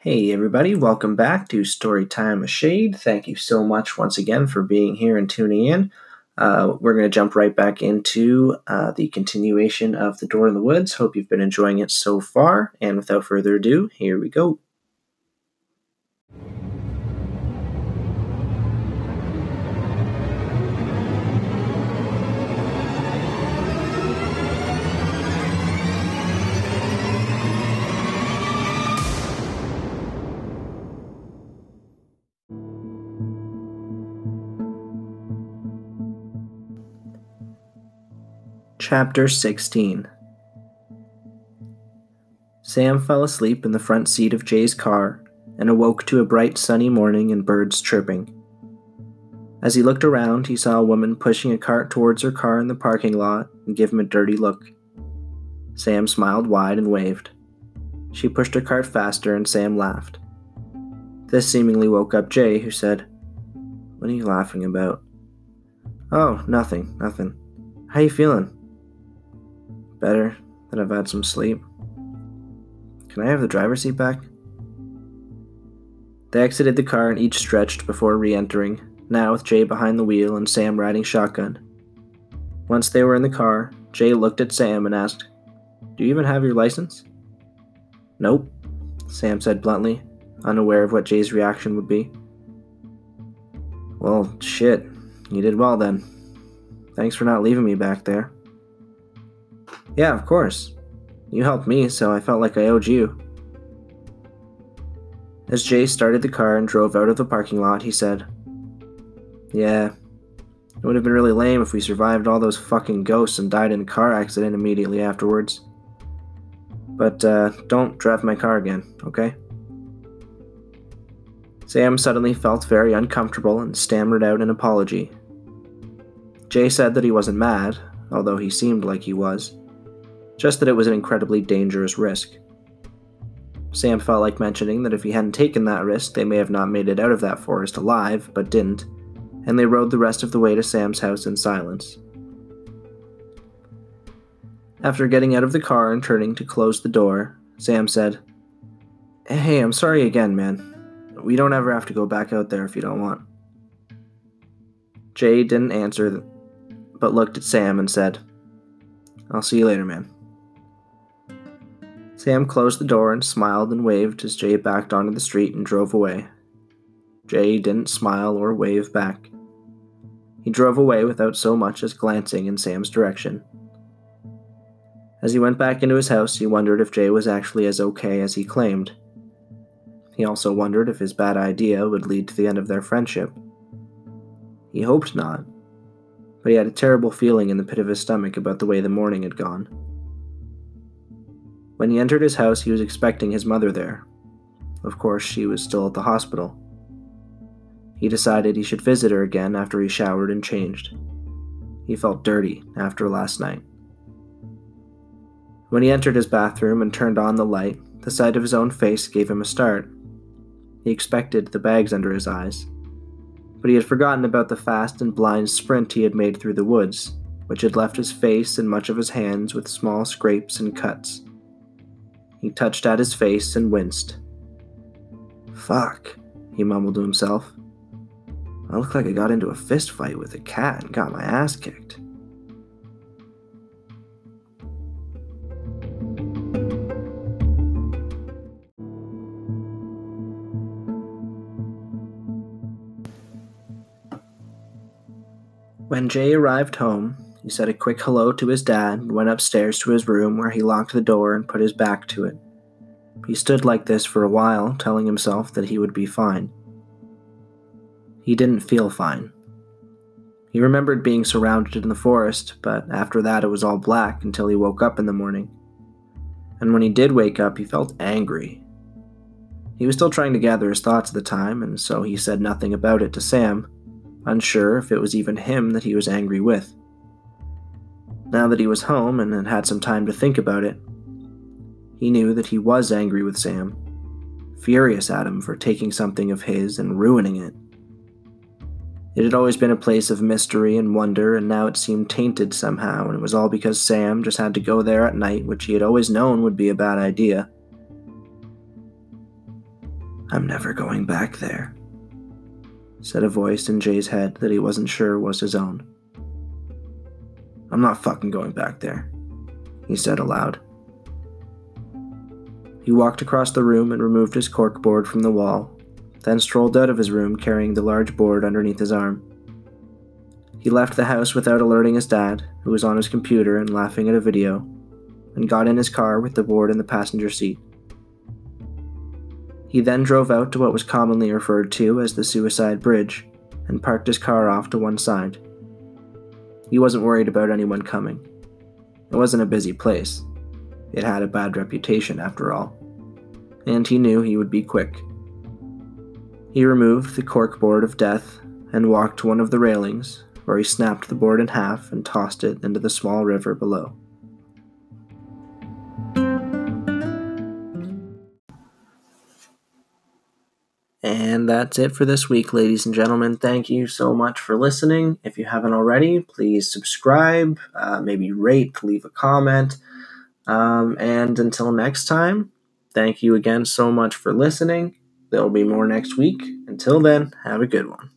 Hey, everybody, welcome back to Storytime of Shade. Thank you so much once again for being here and tuning in. Uh, we're going to jump right back into uh, the continuation of The Door in the Woods. Hope you've been enjoying it so far. And without further ado, here we go. Chapter 16 Sam fell asleep in the front seat of Jay's car and awoke to a bright sunny morning and birds chirping. As he looked around, he saw a woman pushing a cart towards her car in the parking lot and give him a dirty look. Sam smiled wide and waved. She pushed her cart faster and Sam laughed. This seemingly woke up Jay, who said, What are you laughing about? Oh, nothing, nothing. How you feeling? Better that I've had some sleep. Can I have the driver's seat back? They exited the car and each stretched before re entering, now with Jay behind the wheel and Sam riding shotgun. Once they were in the car, Jay looked at Sam and asked, Do you even have your license? Nope, Sam said bluntly, unaware of what Jay's reaction would be. Well, shit. You did well then. Thanks for not leaving me back there. Yeah, of course. You helped me, so I felt like I owed you. As Jay started the car and drove out of the parking lot, he said, Yeah, it would have been really lame if we survived all those fucking ghosts and died in a car accident immediately afterwards. But uh, don't drive my car again, okay? Sam suddenly felt very uncomfortable and stammered out an apology. Jay said that he wasn't mad, although he seemed like he was just that it was an incredibly dangerous risk. Sam felt like mentioning that if he hadn't taken that risk, they may have not made it out of that forest alive, but didn't, and they rode the rest of the way to Sam's house in silence. After getting out of the car and turning to close the door, Sam said, Hey, I'm sorry again, man. We don't ever have to go back out there if you don't want. Jay didn't answer, but looked at Sam and said, I'll see you later, man. Sam closed the door and smiled and waved as Jay backed onto the street and drove away. Jay didn't smile or wave back. He drove away without so much as glancing in Sam's direction. As he went back into his house, he wondered if Jay was actually as okay as he claimed. He also wondered if his bad idea would lead to the end of their friendship. He hoped not, but he had a terrible feeling in the pit of his stomach about the way the morning had gone. When he entered his house, he was expecting his mother there. Of course, she was still at the hospital. He decided he should visit her again after he showered and changed. He felt dirty after last night. When he entered his bathroom and turned on the light, the sight of his own face gave him a start. He expected the bags under his eyes, but he had forgotten about the fast and blind sprint he had made through the woods, which had left his face and much of his hands with small scrapes and cuts. He touched at his face and winced. Fuck, he mumbled to himself. I look like I got into a fist fight with a cat and got my ass kicked. When Jay arrived home, he said a quick hello to his dad and went upstairs to his room where he locked the door and put his back to it. He stood like this for a while, telling himself that he would be fine. He didn't feel fine. He remembered being surrounded in the forest, but after that it was all black until he woke up in the morning. And when he did wake up, he felt angry. He was still trying to gather his thoughts at the time, and so he said nothing about it to Sam, unsure if it was even him that he was angry with. Now that he was home and had had some time to think about it, he knew that he was angry with Sam, furious at him for taking something of his and ruining it. It had always been a place of mystery and wonder, and now it seemed tainted somehow, and it was all because Sam just had to go there at night, which he had always known would be a bad idea. I'm never going back there, said a voice in Jay's head that he wasn't sure was his own. I'm not fucking going back there, he said aloud. He walked across the room and removed his corkboard from the wall, then strolled out of his room carrying the large board underneath his arm. He left the house without alerting his dad, who was on his computer and laughing at a video, and got in his car with the board in the passenger seat. He then drove out to what was commonly referred to as the Suicide Bridge and parked his car off to one side. He wasn't worried about anyone coming. It wasn't a busy place. It had a bad reputation, after all. And he knew he would be quick. He removed the corkboard of death and walked to one of the railings, where he snapped the board in half and tossed it into the small river below. And that's it for this week, ladies and gentlemen. Thank you so much for listening. If you haven't already, please subscribe, uh, maybe rate, leave a comment. Um, and until next time, thank you again so much for listening. There will be more next week. Until then, have a good one.